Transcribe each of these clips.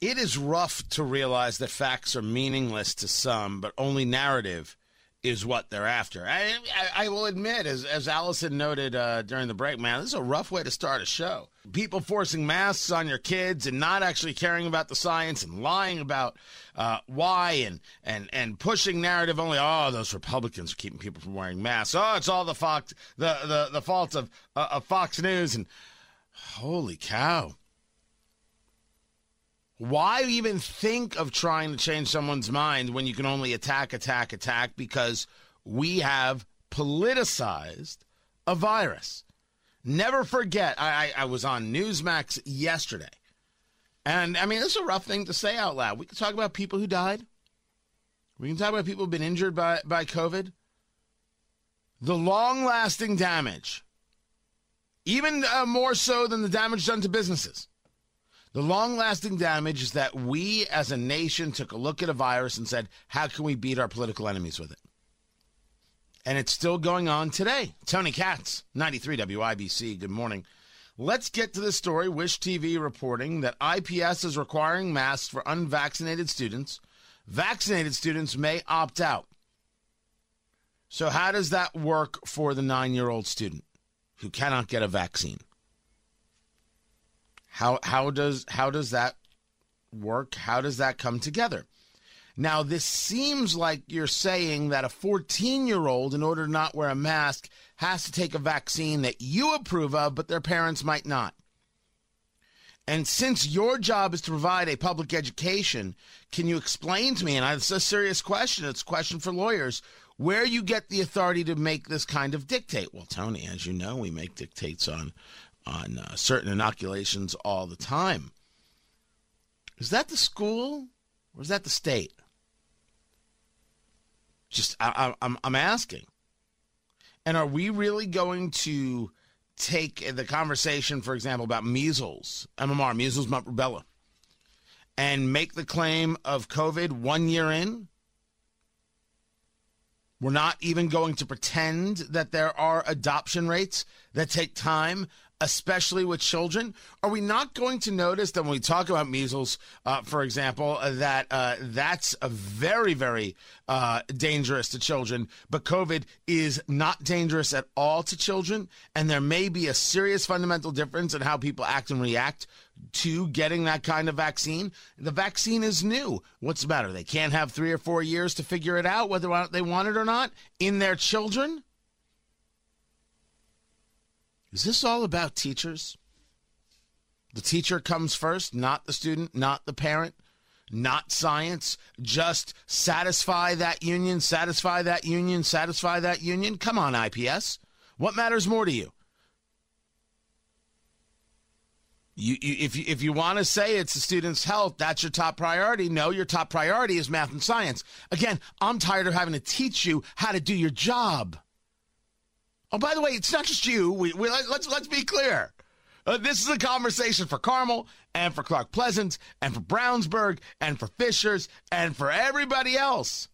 It is rough to realize that facts are meaningless to some, but only narrative is what they're after. I, I, I will admit, as, as Allison noted uh, during the break, man, this is a rough way to start a show. People forcing masks on your kids and not actually caring about the science and lying about uh, why and, and, and pushing narrative only. Oh, those Republicans are keeping people from wearing masks. Oh, it's all the Fox the the, the fault of uh, of Fox News and holy cow. Why even think of trying to change someone's mind when you can only attack, attack, attack because we have politicized a virus? Never forget, I, I, I was on Newsmax yesterday. And I mean, this is a rough thing to say out loud. We can talk about people who died. We can talk about people who've been injured by, by COVID. The long lasting damage, even uh, more so than the damage done to businesses the long lasting damage is that we as a nation took a look at a virus and said, how can we beat our political enemies with it? And it's still going on today. Tony Katz, 93 WIBC, good morning. Let's get to the story. Wish TV reporting that IPS is requiring masks for unvaccinated students. Vaccinated students may opt out. So, how does that work for the nine year old student who cannot get a vaccine? How how does how does that work? How does that come together? Now, this seems like you're saying that a 14 year old, in order to not wear a mask, has to take a vaccine that you approve of, but their parents might not. And since your job is to provide a public education, can you explain to me, and it's a serious question, it's a question for lawyers, where you get the authority to make this kind of dictate? Well, Tony, as you know, we make dictates on on uh, certain inoculations all the time. Is that the school or is that the state? Just I, I, I'm I'm asking. And are we really going to take the conversation, for example, about measles, MMR, measles, rubella, and make the claim of COVID one year in? We're not even going to pretend that there are adoption rates that take time especially with children? Are we not going to notice that when we talk about measles, uh, for example, uh, that uh, that's very, very uh, dangerous to children, but COVID is not dangerous at all to children, and there may be a serious fundamental difference in how people act and react to getting that kind of vaccine. The vaccine is new. What's the matter? They can't have three or four years to figure it out whether or not they want it or not in their children. Is this all about teachers? The teacher comes first, not the student, not the parent, not science. Just satisfy that union, satisfy that union, satisfy that union. Come on, IPS. What matters more to you? You, you, if you, if you want to say it's the student's health, that's your top priority. No, your top priority is math and science. Again, I'm tired of having to teach you how to do your job. Oh, by the way, it's not just you. We, we let's let's be clear. Uh, this is a conversation for Carmel and for Clark Pleasant and for Brownsburg and for Fishers and for everybody else.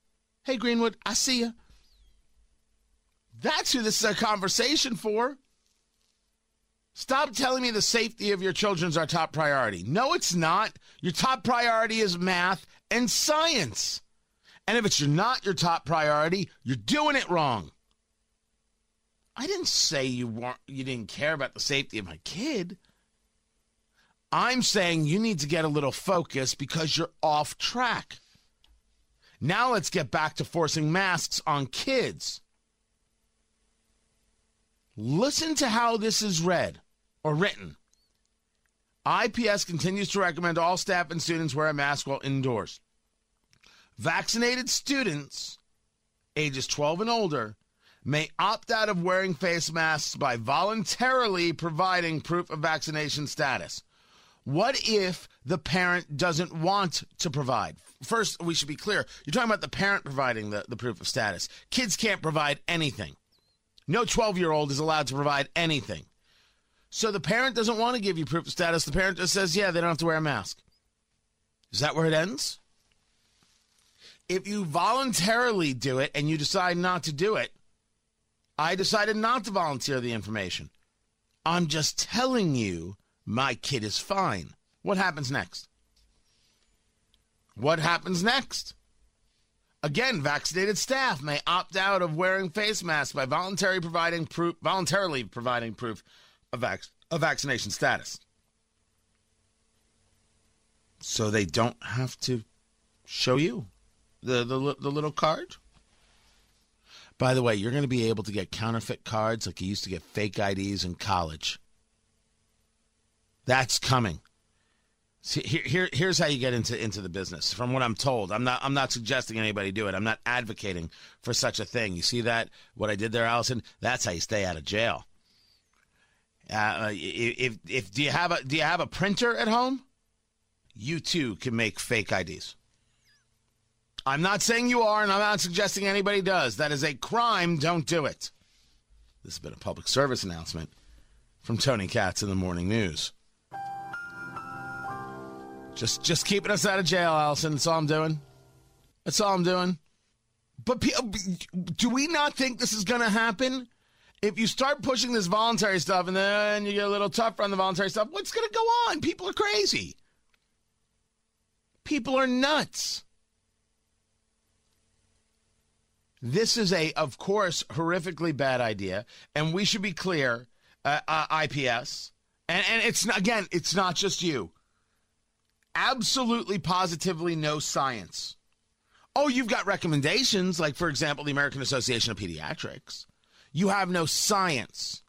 Hey, Greenwood, I see you. That's who this is a conversation for. Stop telling me the safety of your children's our top priority. No, it's not. Your top priority is math and science. And if it's not your top priority, you're doing it wrong. I didn't say you weren't you didn't care about the safety of my kid. I'm saying you need to get a little focus because you're off track. Now let's get back to forcing masks on kids. Listen to how this is read or written. IPS continues to recommend all staff and students wear a mask while indoors. Vaccinated students ages 12 and older may opt out of wearing face masks by voluntarily providing proof of vaccination status. What if the parent doesn't want to provide? First, we should be clear. You're talking about the parent providing the, the proof of status. Kids can't provide anything. No 12 year old is allowed to provide anything. So the parent doesn't want to give you proof of status. The parent just says, yeah, they don't have to wear a mask. Is that where it ends? If you voluntarily do it and you decide not to do it, I decided not to volunteer the information. I'm just telling you my kid is fine. What happens next? What happens next? Again, vaccinated staff may opt out of wearing face masks by voluntarily providing proof, voluntarily providing proof of, vac- of vaccination status. So they don't have to show you the, the, the little card. By the way, you're going to be able to get counterfeit cards like you used to get fake IDs in college. That's coming. See, here, here, here's how you get into into the business. From what I'm told, I'm not I'm not suggesting anybody do it. I'm not advocating for such a thing. You see that what I did there, Allison? That's how you stay out of jail. Uh, if if do you have a do you have a printer at home? You too can make fake IDs. I'm not saying you are, and I'm not suggesting anybody does. That is a crime. Don't do it. This has been a public service announcement from Tony Katz in the Morning News. Just just keeping us out of jail, Allison. That's all I'm doing. That's all I'm doing. But do we not think this is going to happen? If you start pushing this voluntary stuff and then you get a little tougher on the voluntary stuff, what's going to go on? People are crazy. People are nuts. This is a, of course, horrifically bad idea, and we should be clear. Uh, uh, IPS, and and it's again, it's not just you absolutely positively no science. Oh, you've got recommendations, like, for example, the American Association of Pediatrics. You have no science.